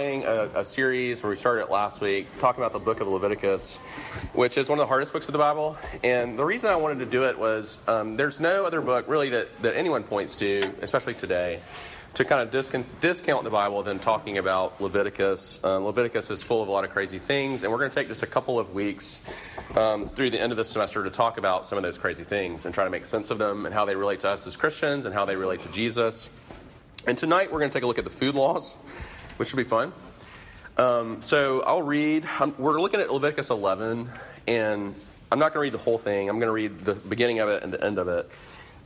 starting a, a, series where we started it last week, talking about the book of Leviticus, which is one of the hardest books of the Bible. And the reason I wanted to do it was um, there's no other book really that, that anyone points to, especially today, to kind of discount, discount the Bible than talking about Leviticus. Um, Leviticus is full of a lot of crazy things, and we're going to take just a couple of weeks um, through the end of the semester to talk about some of those crazy things and try to make sense of them and how they relate to us as Christians and how they relate to Jesus. And tonight we're going to take a look at the food laws, which should be fun. Um, so I'll read, I'm, we're looking at Leviticus 11, and I'm not going to read the whole thing. I'm going to read the beginning of it and the end of it,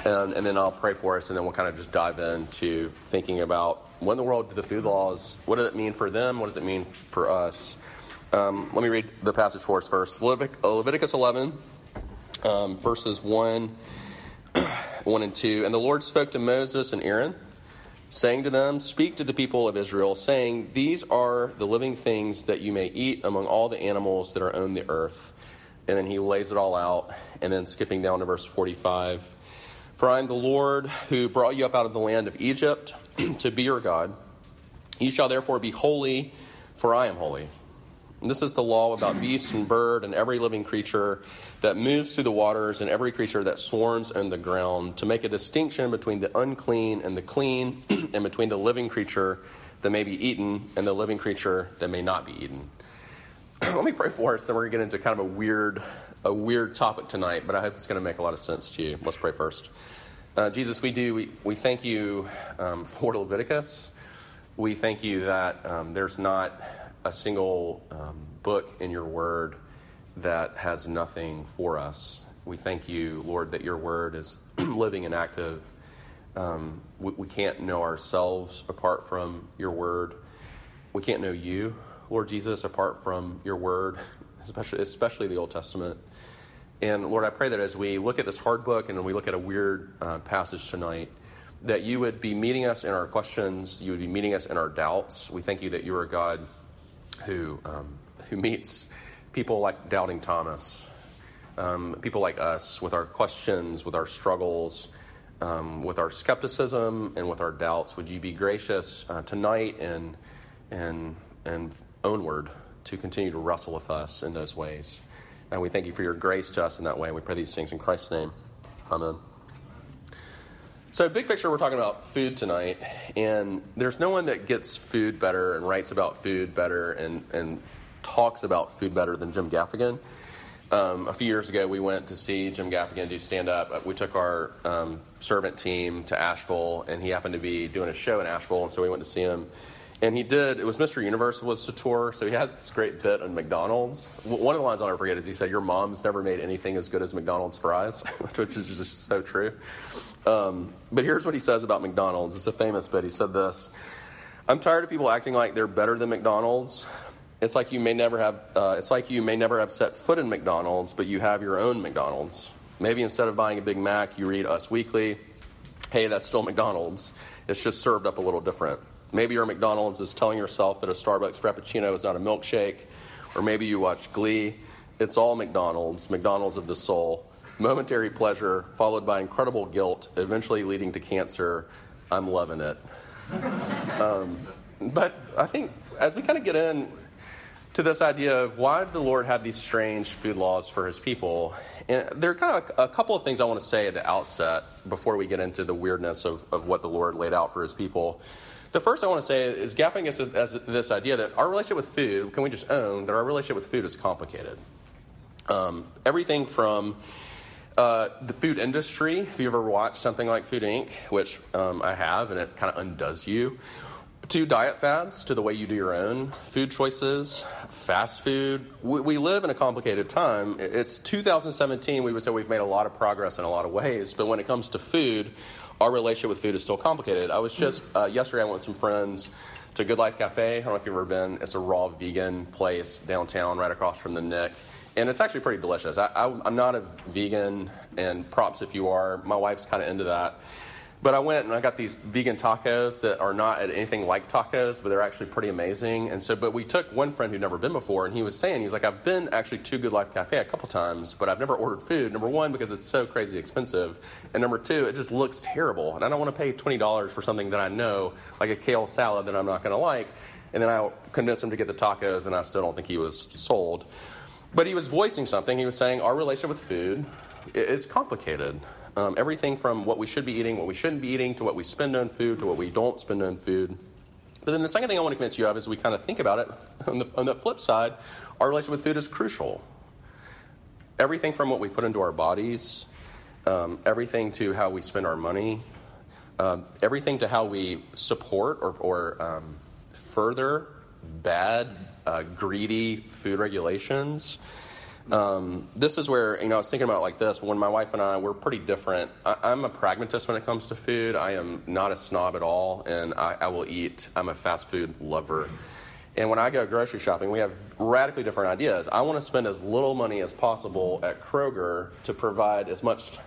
and, and, then I'll pray for us, and then we'll kind of just dive into thinking about what in the world did the food laws, what does it mean for them, what does it mean for us. Um, let me read the passage for us first. Levit- Leviticus 11, um, verses 1, 1 and 2. And the Lord spoke to Moses and Aaron saying to them, Speak to the people of Israel, saying, These are the living things that you may eat among all the animals that are on the earth. And then he lays it all out. And then skipping down to verse 45 For I am the Lord who brought you up out of the land of Egypt to be your God. You shall therefore be holy, for I am holy. This is the law about beast and bird and every living creature that moves through the waters and every creature that swarms on the ground, to make a distinction between the unclean and the clean, and between the living creature that may be eaten and the living creature that may not be eaten. Let me pray for us, then we're going to get into kind of a weird, a weird topic tonight, but I hope it's going to make a lot of sense to you. Let's pray first. Uh, Jesus, we do. We, we thank you um, for Leviticus. We thank you that um, there's not a single um, book in your word that has nothing for us. We thank you, Lord, that your word is living and active. Um, we, we, can't know ourselves apart from your word. We can't know you, Lord Jesus, apart from your word, especially, especially the Old Testament. And Lord, I pray that as we look at this hard book and we look at a weird uh, passage tonight, that you would be meeting us in our questions, you would be meeting us in our doubts. We thank you that you are a God who, um, who meets people like Doubting Thomas, um, people like us with our questions, with our struggles, um, with our skepticism, and with our doubts. Would you be gracious uh, tonight and, and, and onward to continue to wrestle with us in those ways? And we thank you for your grace to us in that way. We pray these things in Christ's name. Amen. So, big picture, we're talking about food tonight, and there's no one that gets food better and writes about food better and, and talks about food better than Jim Gaffigan. Um, a few years ago, we went to see Jim Gaffigan do stand up. We took our um, servant team to Asheville, and he happened to be doing a show in Asheville, and so we went to see him. And he did, it was Mr. Universe was the tour, so he had this great bit on McDonald's. One of the lines I'll never forget is he said, Your mom's never made anything as good as McDonald's fries, which is just so true. Um, but here's what he says about McDonald's. It's a famous bit. He said this I'm tired of people acting like they're better than McDonald's. It's like you may never have. Uh, it's like you may never have set foot in McDonald's, but you have your own McDonald's. Maybe instead of buying a Big Mac, you read Us Weekly. Hey, that's still McDonald's. It's just served up a little different. Maybe your McDonald's is telling yourself that a Starbucks Frappuccino is not a milkshake, or maybe you watch Glee. It's all McDonald's, McDonald's of the soul momentary pleasure followed by incredible guilt, eventually leading to cancer. I'm loving it. um, but I think as we kind of get in to this idea of why the Lord have these strange food laws for his people, and there are kind of a, a couple of things I want to say at the outset before we get into the weirdness of, of what the Lord laid out for his people. The first I want to say is gapping us as, as this idea that our relationship with food, can we just own that our relationship with food is complicated? Um, everything from uh, the food industry, if you ever watched something like Food Inc., which um, I have, and it kind of undoes you, to diet fads, to the way you do your own food choices, fast food. We, we, live in a complicated time. It's 2017. We would say we've made a lot of progress in a lot of ways, but when it comes to food, our relationship with food is still complicated. I was just, uh, yesterday, I went with some friends to Good Life Cafe. I don't know if you've ever been. It's a raw vegan place downtown, right across from the Nick and it's actually pretty delicious. I, am not a vegan, and props if you are. My wife's kind of into that. But I went and I got these vegan tacos that are not anything like tacos, but they're actually pretty amazing. And so, but we took one friend who'd never been before, and he was saying, he was like, I've been actually to Good Life Cafe a couple times, but I've never ordered food. Number one, because it's so crazy expensive. And number two, it just looks terrible. And I don't want to pay $20 for something that I know, like a kale salad that I'm not going to like. And then I convinced him to get the tacos, and I still don't think he was sold. But he was voicing something. He was saying, Our relationship with food is complicated. Um, everything from what we should be eating, what we shouldn't be eating, to what we spend on food, to what we don't spend on food. But then the second thing I want to convince you of is we kind of think about it on the, on the flip side, our relationship with food is crucial. Everything from what we put into our bodies, um, everything to how we spend our money, um, everything to how we support or, or um, further bad, uh, greedy food regulations. Um, this is where you know I was thinking about like this. When my wife and I we're pretty different. I, am a pragmatist when it comes to food. I am not a snob at all, and I, I will eat. I'm a fast food lover. And when I go grocery shopping, we have radically different ideas. I want to spend as little money as possible at Kroger to provide as much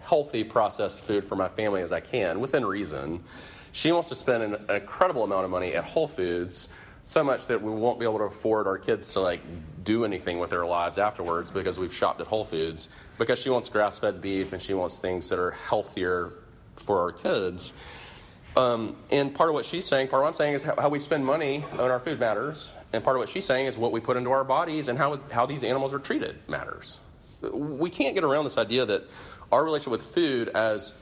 healthy processed food for my family as I can, within reason. She wants to spend an incredible amount of money at Whole Foods so much that we won't be able to afford our kids to like do anything with their lives afterwards because we've shopped at Whole Foods because she wants grass-fed beef and she wants things that are healthier for our kids. Um, and part of what she's saying, part of what I'm saying is how, how, we spend money on our food matters, and part of what she's saying is what we put into our bodies and how how these animals are treated matters. We can't get around this idea that our relationship with food as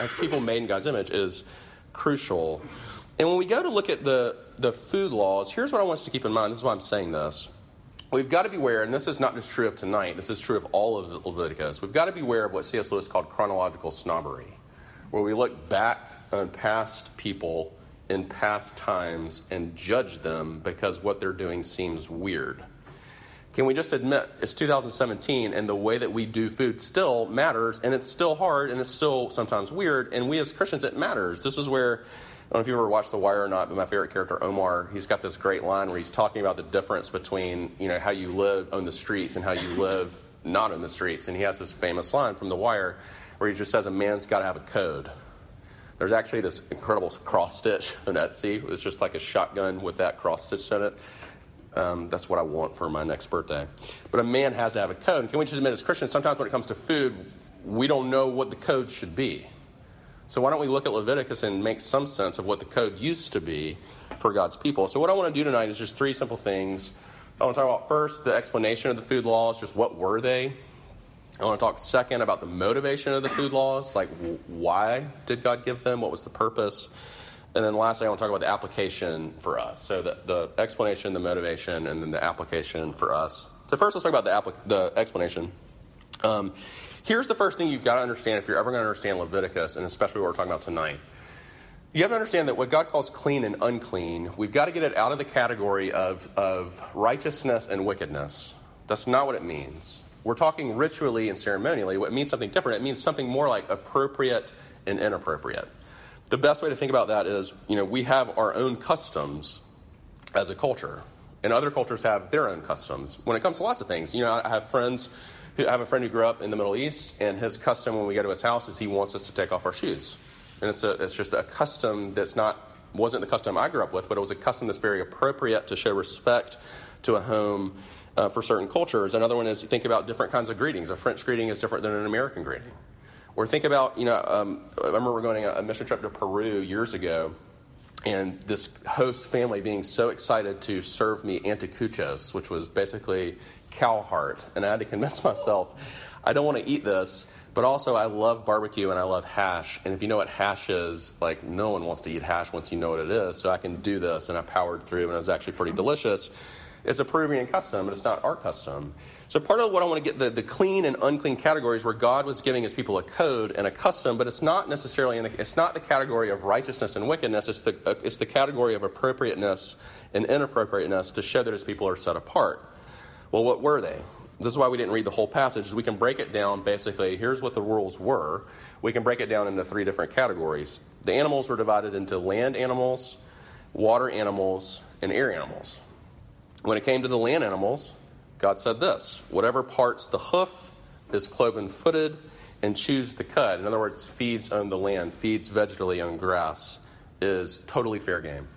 as people made in God's image is crucial. And when we go to look at the, the food laws, here's what I want us to keep in mind. This is why I'm saying this. We've got to beware, and this is not just true of tonight, this is true of all of Leviticus. We've got to beware of what C.S. Lewis called chronological snobbery, where we look back on past people in past times and judge them because what they're doing seems weird. Can we just admit it's 2017 and the way that we do food still matters and it's still hard and it's still sometimes weird and we as Christians it matters. This is where I don't know if you ever watched The Wire or not, but my favorite character, Omar, he's got this great line where he's talking about the difference between you know how you live on the streets and how you live not on the streets. And he has this famous line from The Wire where he just says a man's got to have a code. There's actually this incredible cross stitch on Etsy. It's just like a shotgun with that cross stitch in it. Um, that's what I want for my next birthday. But a man has to have a code. And can we just admit, as Christians, sometimes when it comes to food, we don't know what the code should be. So why don't we look at Leviticus and make some sense of what the code used to be for God's people? So what I want to do tonight is just three simple things. I want to talk about first the explanation of the food laws, just what were they? I want to talk second about the motivation of the food laws, like why did God give them? What was the purpose? And then lastly, I want to talk about the application for us. So the, the explanation, the motivation, and then the application for us. So first, let's talk about the, applic- the explanation. Um, Here's the first thing you've got to understand if you're ever going to understand Leviticus, and especially what we're talking about tonight. You have to understand that what God calls clean and unclean, we've got to get it out of the category of, of righteousness and wickedness. That's not what it means. We're talking ritually and ceremonially. It means something different. It means something more like appropriate and inappropriate. The best way to think about that is, you know, we have our own customs as a culture, and other cultures have their own customs when it comes to lots of things. You know, I have friends I have a friend who grew up in the Middle East, and his custom when we go to his house is he wants us to take off our shoes. And it's, a, it's just a custom that's not, wasn't the custom I grew up with, but it was a custom that's very appropriate to show respect to a home uh, for certain cultures. Another one is think about different kinds of greetings. A French greeting is different than an American greeting. Or think about, you know, um, I remember we're going on a mission trip to Peru years ago, and this host family being so excited to serve me anticuchos, which was basically cow heart. And I had to convince myself, I don't want to eat this, but also I love barbecue and I love hash. And if you know what hash is, like no one wants to eat hash once you know what it is. So I can do this. And I powered through, and it was actually pretty delicious. It's a Peruvian custom, but it's not our custom. So part of what I want to get the, the clean and unclean categories where God was giving his people a code and a custom, but it's not necessarily in the, it's not the category of righteousness and wickedness. It's the it's the category of appropriateness and inappropriateness to show that his people are set apart. Well, what were they? This is why we didn't read the whole passage. We can break it down basically. Here's what the rules were. We can break it down into three different categories. The animals were divided into land animals, water animals, and air animals. When it came to the land animals, God said this Whatever parts the hoof is cloven footed, and chews the cud, in other words, feeds on the land, feeds vegetally on grass, is totally fair game.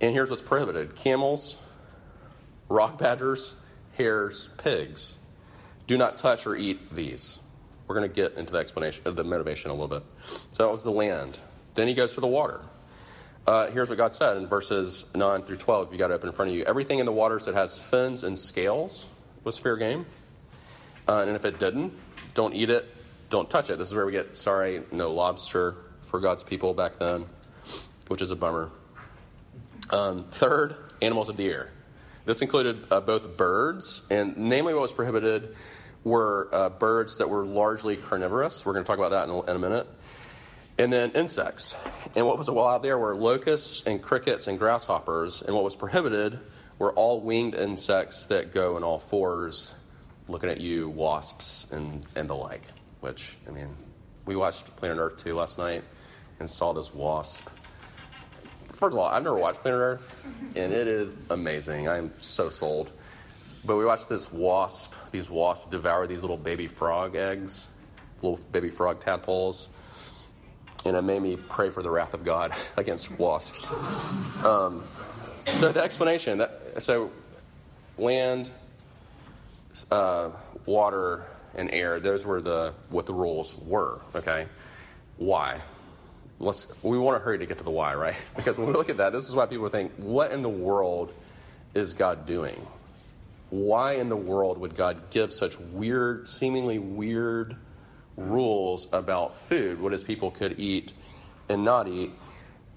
And here's what's prohibited camels, rock badgers, hares, pigs. Do not touch or eat these. We're going to get into the explanation of the motivation a little bit. So that was the land. Then he goes to the water. Uh, here's what God said in verses 9 through 12. You got it up in front of you. Everything in the waters that has fins and scales was fair game. Uh, and if it didn't, don't eat it, don't touch it. This is where we get, sorry, no lobster for God's people back then, which is a bummer. Um, third, animals of the air. This included uh, both birds, and namely what was prohibited were uh, birds that were largely carnivorous. We're going to talk about that in a, in a minute. And then insects. And what was allowed there were locusts and crickets and grasshoppers. And what was prohibited were all winged insects that go in all fours, looking at you, wasps and, and the like. Which, I mean, we watched Planet Earth 2 last night and saw this wasp. First of all, I've never watched Planet Earth, and it is amazing. I am so sold. But we watched this wasp, these wasps devour these little baby frog eggs, little baby frog tadpoles and it made me pray for the wrath of God against wasps. Um, so the explanation that so land, uh, water, and air. Those were the what the rules were. Okay, why? Let's we want to hurry to get to the why, right? Because when we look at that, this is why people think, what in the world is God doing? Why in the world would God give such weird, seemingly weird? rules about food, what his people could eat and not eat.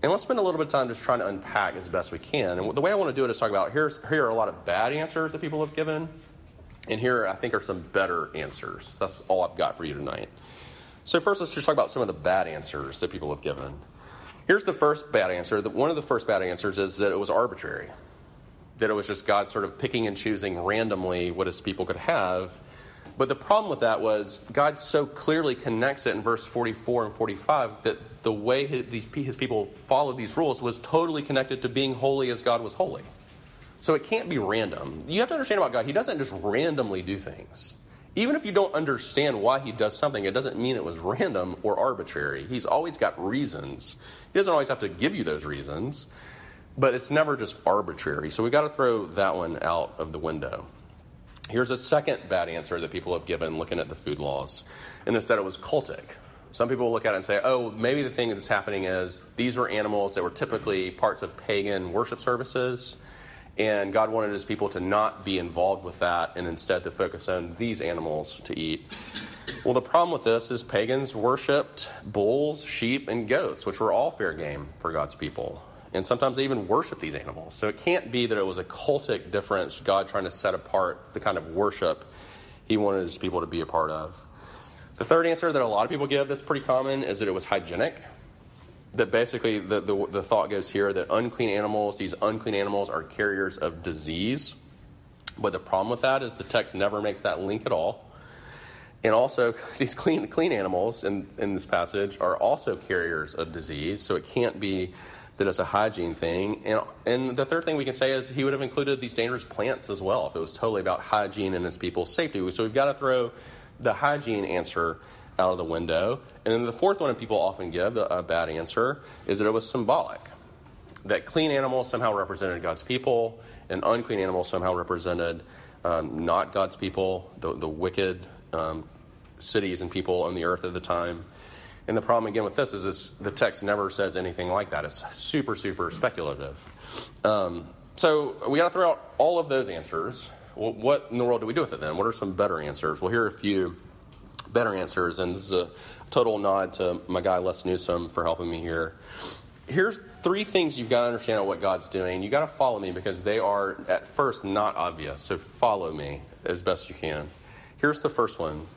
And let's spend a little bit of time just trying to unpack as best we can. And the way I want to do it is talk about here's, here are a lot of bad answers that people have given, and here I think are some better answers. That's all I've got for you tonight. So, first, let's just talk about some of the bad answers that people have given. Here's the first bad answer. One of the first bad answers is that it was arbitrary, that it was just God sort of picking and choosing randomly what his people could have but the problem with that was God so clearly connects it in verse 44 and 45 that the way his, people followed these rules was totally connected to being holy as God was holy. So it can't be random. You have to understand about God, He doesn't just randomly do things. Even if you don't understand why He does something, it doesn't mean it was random or arbitrary. He's always got reasons. He doesn't always have to give you those reasons, but it's never just arbitrary. So we got to throw that one out of the window. Here's a second bad answer that people have given looking at the food laws, and it's that it was cultic. Some people look at it and say, oh, maybe the thing that's happening is these were animals that were typically parts of pagan worship services, and God wanted his people to not be involved with that and instead to focus on these animals to eat. Well, the problem with this is pagans worshipped bulls, sheep, and goats, which were all fair game for God's people and sometimes they even worship these animals. So it can't be that it was a cultic difference, God trying to set apart the kind of worship he wanted his people to be a part of. The third answer that a lot of people give that's pretty common is that it was hygienic. That basically the, the, the thought goes here that unclean animals, these unclean animals are carriers of disease. But the problem with that is the text never makes that link at all. And also, these clean, clean animals in, in this passage are also carriers of disease, so it can't be that it's a hygiene thing. And, and the third thing we can say is he would have included these dangerous plants as well if it was totally about hygiene and his people's safety. So we've got to throw the hygiene answer out of the window. And then the fourth one that people often give, a bad answer, is that it was symbolic. That clean animals somehow represented God's people, and unclean animals somehow represented um, not God's people, the, the wicked um, cities and people on the earth at the time. And the problem again with this is this, the text never says anything like that. It's super, super speculative. Um, so we got to throw out all of those answers. Well, what in the world do we do with it then? What are some better answers? Well, here are a few better answers, and this is a total nod to my guy Les Newsom for helping me here. Here's three things you've got to understand about what God's doing. You got to follow me because they are at first not obvious. So follow me as best you can. Here's the first one.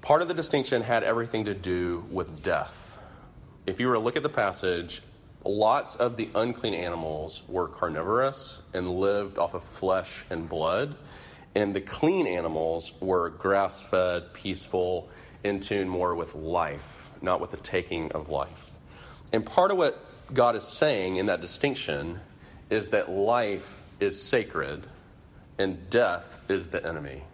Part of the distinction had everything to do with death. If you were to look at the passage, lots of the unclean animals were carnivorous and lived off of flesh and blood, and the clean animals were grass fed, peaceful, in tune more with life, not with the taking of life. And part of what God is saying in that distinction is that life is sacred and death is the enemy.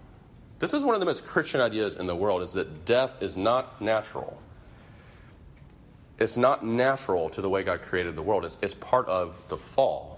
This is one of the most Christian ideas in the world is that death is not natural. It's not natural to the way God created the world. It's, it's part of the fall.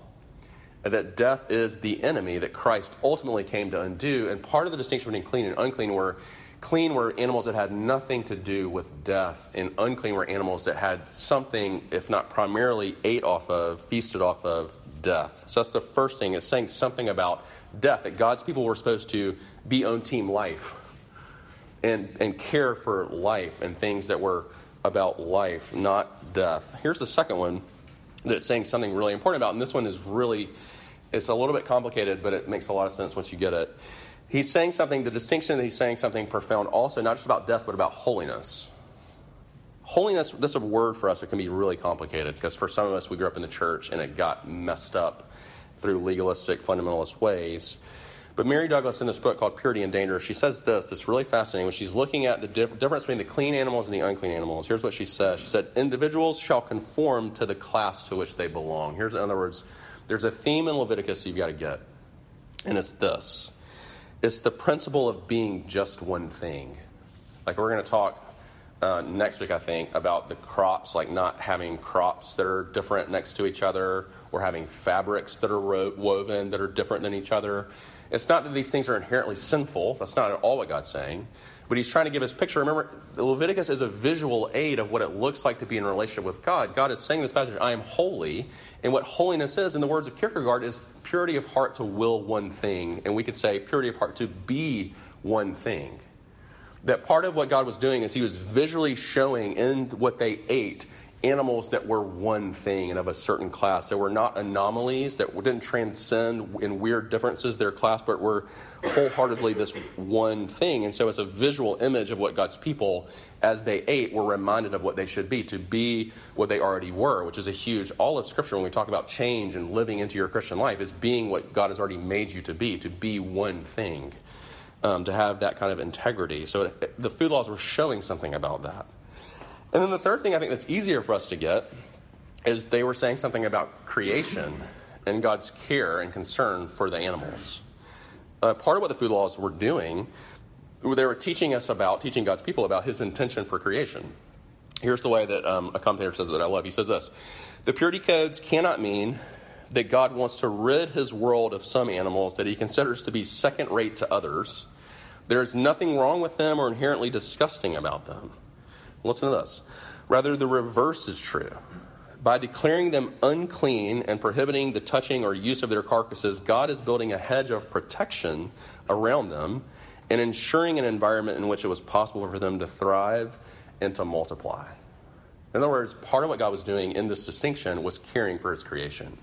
That death is the enemy that Christ ultimately came to undo. And part of the distinction between clean and unclean were clean were animals that had nothing to do with death, and unclean were animals that had something, if not primarily, ate off of, feasted off of death. So that's the first thing. It's saying something about death, that God's people were supposed to be on team life and, and care for life and things that were about life, not death. Here's the second one that's saying something really important about, and this one is really, it's a little bit complicated, but it makes a lot of sense once you get it. He's saying something, the distinction that he's saying something profound also, not just about death, but about holiness. Holiness, this is a word for us that can be really complicated because for some of us, we grew up in the church and it got messed up through legalistic, fundamentalist ways. But Mary Douglas, in this book called Purity and Danger, she says this that's really fascinating when she's looking at the dif- difference between the clean animals and the unclean animals. Here's what she says She said, Individuals shall conform to the class to which they belong. Here's, in other words, there's a theme in Leviticus you've got to get, and it's this it's the principle of being just one thing. Like we're going to talk uh, next week, I think, about the crops, like not having crops that are different next to each other or having fabrics that are ro- woven that are different than each other. It's not that these things are inherently sinful. That's not at all what God's saying. But he's trying to give us picture. Remember, Leviticus is a visual aid of what it looks like to be in relationship with God. God is saying in this passage, I am holy. And what holiness is, in the words of Kierkegaard, is purity of heart to will one thing. And we could say purity of heart to be one thing. That part of what God was doing is he was visually showing in what they ate animals that were one thing and of a certain class. They were not anomalies that didn't transcend in weird differences their class, but were wholeheartedly this one thing. And so, as a visual image of what God's people, as they ate, were reminded of what they should be to be what they already were, which is a huge, all of Scripture when we talk about change and living into your Christian life, is being what God has already made you to be, to be one thing. Um, to have that kind of integrity. So the food laws were showing something about that. And then the third thing I think that's easier for us to get is they were saying something about creation and God's care and concern for the animals. Uh, part of what the food laws were doing, they were teaching us about, teaching God's people about his intention for creation. Here's the way that um, a commentator says that I love. He says this The purity codes cannot mean that God wants to rid his world of some animals that he considers to be second rate to others. There is nothing wrong with them or inherently disgusting about them. Listen to this. Rather, the reverse is true. By declaring them unclean and prohibiting the touching or use of their carcasses, God is building a hedge of protection around them and ensuring an environment in which it was possible for them to thrive and to multiply. In other words, part of what God was doing in this distinction was caring for his creation.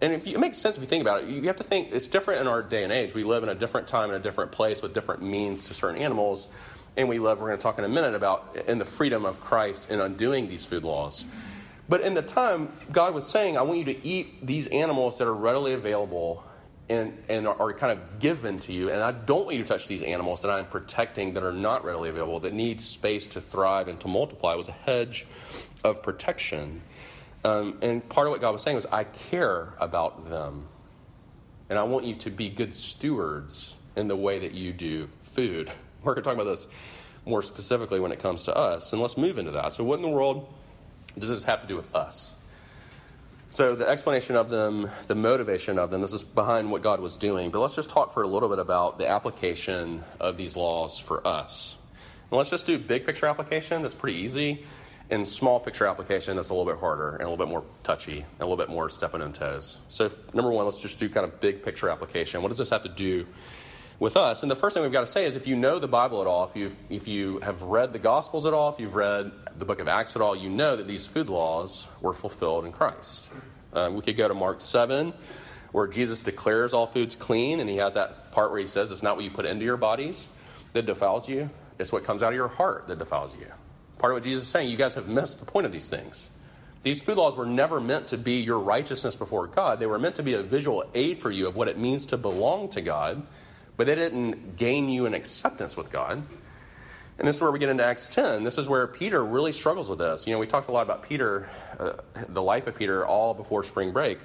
And if you, it makes sense if you think about it. You have to think it's different in our day and age. We live in a different time in a different place with different means to certain animals and we love. We're going to talk in a minute about in the freedom of Christ in undoing these food laws. But in the time, God was saying, I want you to eat these animals that are readily available and, and are kind of given to you. And I don't want you to touch these animals that I'm protecting that are not readily available, that need space to thrive and to multiply. It was a hedge of protection. Um, and part of what God was saying was, I care about them. And I want you to be good stewards in the way that you do food. We're going to talk about this more specifically when it comes to us. And let's move into that. So, what in the world does this have to do with us? So, the explanation of them, the motivation of them, this is behind what God was doing. But let's just talk for a little bit about the application of these laws for us. And let's just do big picture application, that's pretty easy. And small picture application, that's a little bit harder and a little bit more touchy and a little bit more stepping on toes. So, number one, let's just do kind of big picture application. What does this have to do with us. And the first thing we've got to say is if you know the Bible at all, if, you if you have read the Gospels at all, if you've read the book of Acts at all, you know that these food laws were fulfilled in Christ. Uh, we could go to Mark 7, where Jesus declares all foods clean, and he has that part where he says it's not what you put into your bodies that defiles you, it's what comes out of your heart that defiles you. Part of what Jesus is saying, you guys have missed the point of these things. These food laws were never meant to be your righteousness before God. They were meant to be a visual aid for you of what it means to belong to God but it didn't gain you an acceptance with God. And this is where we get into Acts 10. This is where Peter really struggles with this. You know, we talked a lot about Peter, uh, the life of Peter, all before spring break.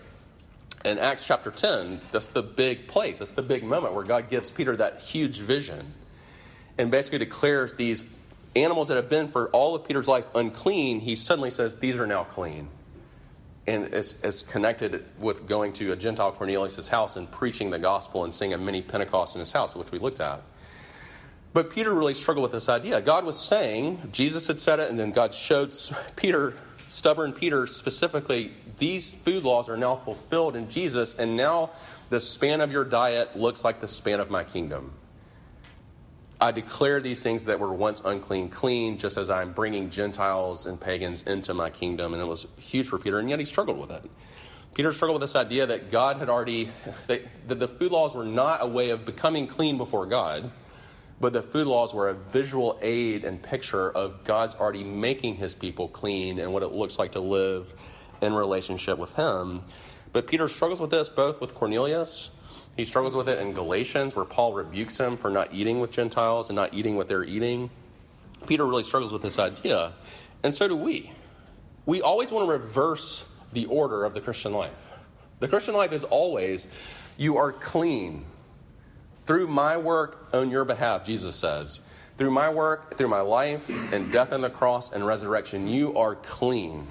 In Acts chapter 10, that's the big place, that's the big moment where God gives Peter that huge vision. and basically declares these animals that have been for all of Peter's life unclean, he suddenly says, These are now clean. And it's, it's connected with going to a Gentile Cornelius' house and preaching the gospel and seeing a mini Pentecost in his house, which we looked at. But Peter really struggled with this idea. God was saying, Jesus had said it, and then God showed Peter, stubborn Peter specifically, these food laws are now fulfilled in Jesus, and now the span of your diet looks like the span of my kingdom. I declare these things that were once unclean clean, just as I'm bringing Gentiles and pagans into my kingdom. And it was huge for Peter, and yet he struggled with it. Peter struggled with this idea that God had already, that, the food laws were not a way of becoming clean before God, but the food laws were a visual aid and picture of God's already making his people clean and what it looks like to live in relationship with him. But Peter struggles with this both with Cornelius he struggles with it in Galatians, where Paul rebukes him for not eating with Gentiles and not eating what they're eating. Peter really struggles with this idea, and so do we. We always want to reverse the order of the Christian life. The Christian life is always you are clean. Through my work on your behalf, Jesus says. Through my work, through my life and death on the cross and resurrection, you are clean.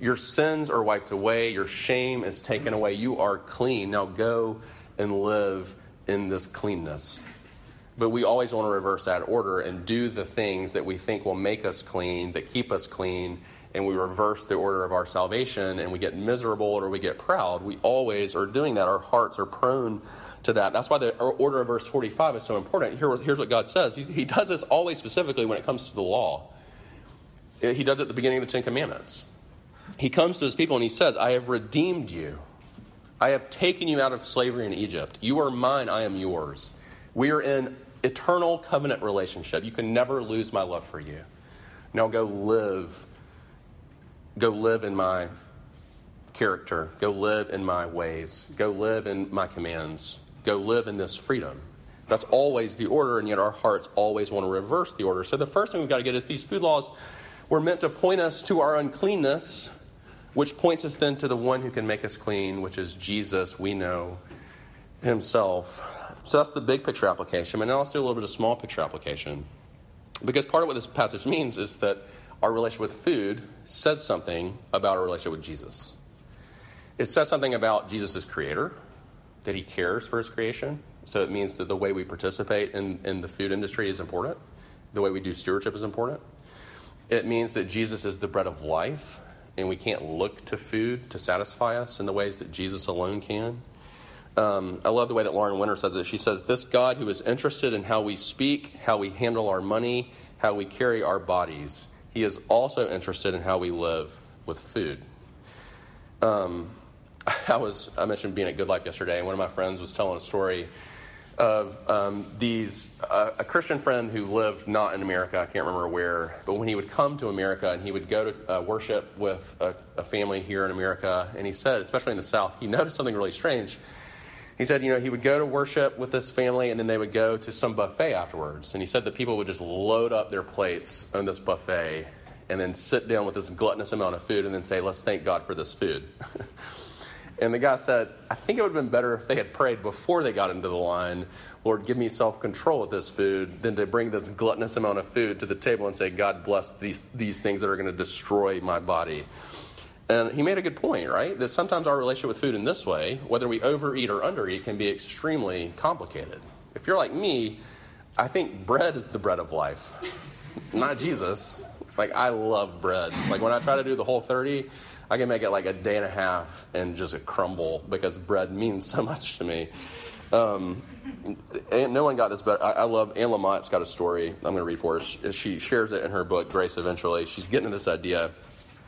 Your sins are wiped away, your shame is taken away, you are clean. Now go and live in this cleanness. But we always want to reverse that order and do the things that we think will make us clean, that keep us clean, and we reverse the order of our salvation and we get miserable or we get proud. We always are doing that. Our hearts are prone to that. That's why the order of verse 45 is so important. Here, here's what God says He, he does this always specifically when it comes to the law. He does it at the beginning of the Ten Commandments. He comes to his people and he says, I have redeemed you. I have taken you out of slavery in Egypt. You are mine, I am yours. We are in eternal covenant relationship. You can never lose my love for you. Now go live. Go live in my character. Go live in my ways. Go live in my commands. Go live in this freedom. That's always the order, and yet our hearts always want to reverse the order. So the first thing we've got to get is these food laws were meant to point us to our uncleanness which points us then to the one who can make us clean, which is Jesus, we know himself. So that's the big picture application. And now let's do a little bit of small picture application. Because part of what this passage means is that our relationship with food says something about our relationship with Jesus. It says something about Jesus as creator, that he cares for his creation. So it means that the way we participate in, in the food industry is important, the way we do stewardship is important. It means that Jesus is the bread of life, and we can't look to food to satisfy us in the ways that Jesus alone can. Um, I love the way that Lauren Winner says it. She says, This God who is interested in how we speak, how we handle our money, how we carry our bodies, he is also interested in how we live with food. Um, I was I mentioned being at Good Life yesterday, and one of my friends was telling a story of um, these uh, a Christian friend who lived not in America. I can't remember where, but when he would come to America and he would go to uh, worship with a, a, family here in America, and he said, especially in the South, he noticed something really strange. He said, you know, he would go to worship with this family, and then they would go to some buffet afterwards. And he said that people would just load up their plates on this buffet, and then sit down with this gluttonous amount of food, and then say, "Let's thank God for this food." And the guy said, I think it would have been better if they had prayed before they got into the line, Lord, give me self control with this food, than to bring this gluttonous amount of food to the table and say, God bless these, these things that are going to destroy my body. And he made a good point, right? That sometimes our relationship with food in this way, whether we overeat or undereat, can be extremely complicated. If you're like me, I think bread is the bread of life, not Jesus. Like, I love bread. Like, when I try to do the whole 30, I can make it like a day and a half and just a crumble because bread means so much to me. Um, and no one got this, but I, I love Anne Lamott's got a story I'm going to read for her. She shares it in her book, Grace Eventually. She's getting to this idea.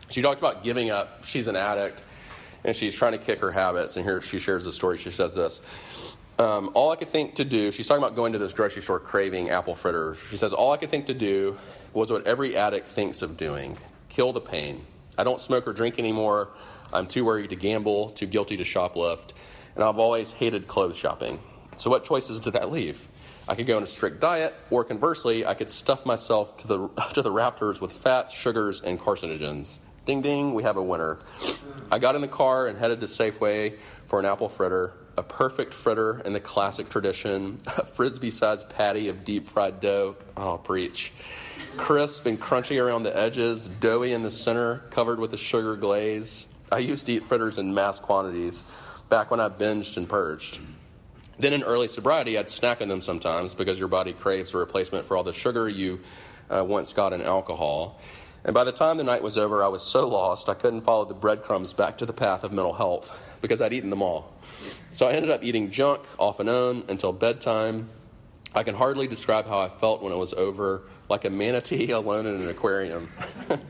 She talks about giving up. She's an addict and she's trying to kick her habits. And here she shares the story. She says this. Um, all I could think to do, she's talking about going to this grocery store craving apple fritters. She says, All I could think to do was what every addict thinks of doing kill the pain. I don't smoke or drink anymore. I'm too worried to gamble, too guilty to shoplift, and I've always hated clothes shopping. So, what choices did that leave? I could go on a strict diet, or conversely, I could stuff myself to the, to the rafters with fats, sugars, and carcinogens. Ding ding, we have a winner. I got in the car and headed to Safeway for an apple fritter. a perfect fritter in the classic tradition, a frisbee sized patty of deep fried dough. Oh, preach. Crisp and crunchy around the edges, doughy in the center, covered with a sugar glaze. I used to eat fritters in mass quantities back when I binged and purged. Then in early sobriety, I'd snack on them sometimes because your body craves a replacement for all the sugar you uh, once got in alcohol. And by the time the night was over, I was so lost I couldn't follow the breadcrumbs back to the path of mental health because I'd eaten them all. So I ended up eating junk off and on until bedtime. I can hardly describe how I felt when it was over, like a manatee alone in an aquarium.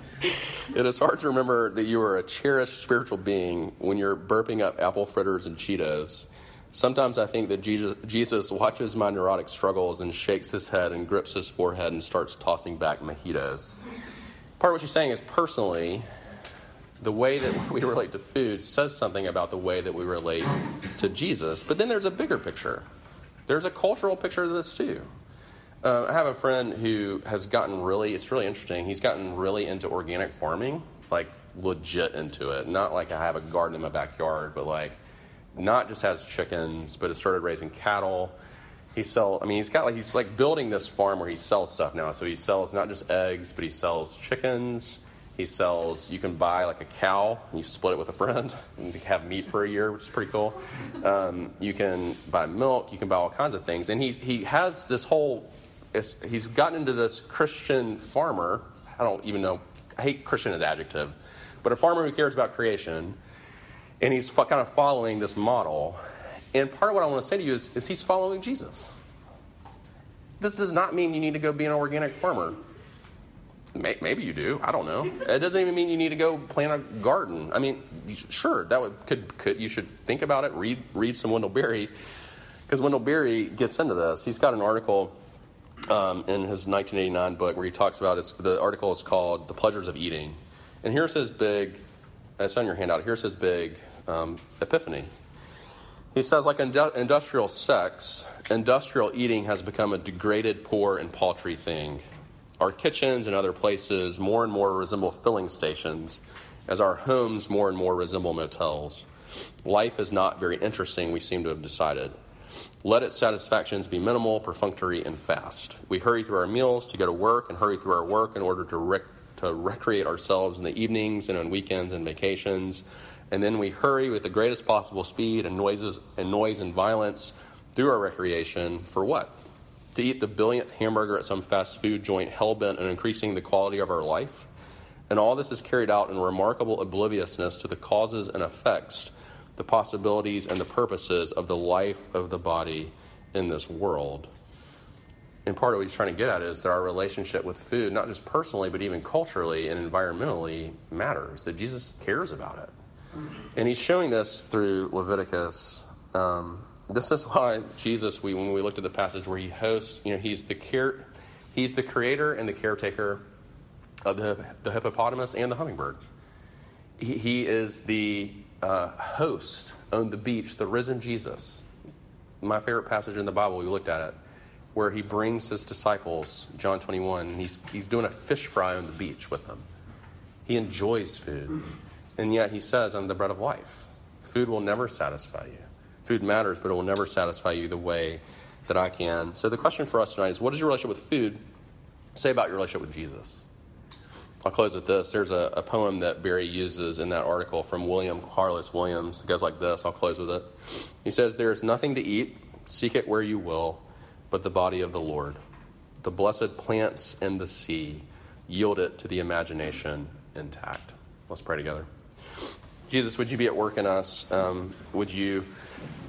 it is hard to remember that you are a cherished spiritual being when you're burping up apple fritters and Cheetos. Sometimes I think that Jesus, Jesus watches my neurotic struggles and shakes his head and grips his forehead and starts tossing back mojitos. Part of what she's saying is personally, the way that we relate to food says something about the way that we relate to Jesus. But then there's a bigger picture. There's a cultural picture of this too. Uh, I have a friend who has gotten really, it's really interesting. He's gotten really into organic farming, like legit into it. Not like I have a garden in my backyard, but like not just has chickens, but has started raising cattle. He sell, I mean, he's got like he's like building this farm where he sells stuff now. So he sells not just eggs, but he sells chickens. He sells, you can buy like a cow, and you split it with a friend, and have meat for a year, which is pretty cool. Um, you can buy milk, you can buy all kinds of things. And he, he has this whole, he's gotten into this Christian farmer. I don't even know, I hate Christian as adjective, but a farmer who cares about creation. And he's kind of following this model. And part of what I want to say to you is, is he's following Jesus. This does not mean you need to go be an organic farmer. Maybe you do. I don't know. It doesn't even mean you need to go plant a garden. I mean, sure, that would could, could you should think about it. Read read some Wendell Berry because Wendell Berry gets into this. He's got an article um, in his 1989 book where he talks about his, the article is called "The Pleasures of Eating," and here's his big. It's on your handout. Here's his big um, epiphany. He says, like industrial sex, industrial eating has become a degraded, poor, and paltry thing. Our kitchens and other places more and more resemble filling stations, as our homes more and more resemble motels. Life is not very interesting, we seem to have decided. Let its satisfactions be minimal, perfunctory, and fast. We hurry through our meals to go to work and hurry through our work in order to, rec- to recreate ourselves in the evenings and on weekends and vacations. And then we hurry with the greatest possible speed and noises and noise and violence through our recreation for what? to eat the billionth hamburger at some fast food joint hell bent on increasing the quality of our life. And all this is carried out in remarkable obliviousness to the causes and effects, the possibilities and the purposes of the life of the body in this world. And part of what he's trying to get at is that our relationship with food, not just personally, but even culturally and environmentally, matters, that Jesus cares about it. And he's showing this through Leviticus. Um, this is why Jesus, we, when we looked at the passage where he hosts, you know, he's the care, he's the creator and the caretaker of the, the hippopotamus and the hummingbird. He, he is the uh, host on the beach, the risen Jesus. My favorite passage in the Bible, we looked at it, where he brings his disciples, John 21, and he's, he's doing a fish fry on the beach with them. He enjoys food. And yet he says, I'm the bread of life. Food will never satisfy you. Food matters, but it will never satisfy you the way that I can. So the question for us tonight is what does your relationship with food say about your relationship with Jesus? I'll close with this. There's a, a poem that Berry uses in that article from William Carlos Williams. It goes like this. I'll close with it. He says, There is nothing to eat, seek it where you will, but the body of the Lord. The blessed plants and the sea yield it to the imagination intact. Let's pray together. Jesus, would you be at work in us? Um, would you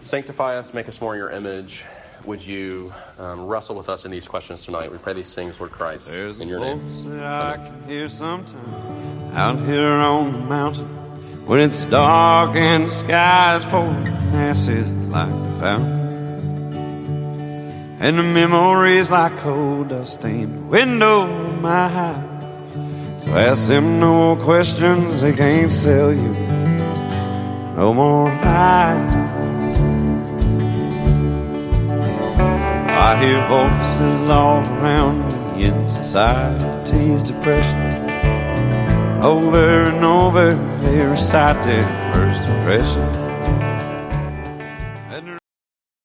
Sanctify us, make us more in your image. Would you um, wrestle with us in these questions tonight? We pray these things, Lord Christ, There's in your name. that I can hear sometime out here on the mountain when it's dark and the sky's pouring acid like a fountain. And the memories like cold dust stain the window of my house. So ask them no questions, they can't sell you no more lies. I hear voices all around me in society's depression. Over and over, they recite their first impression.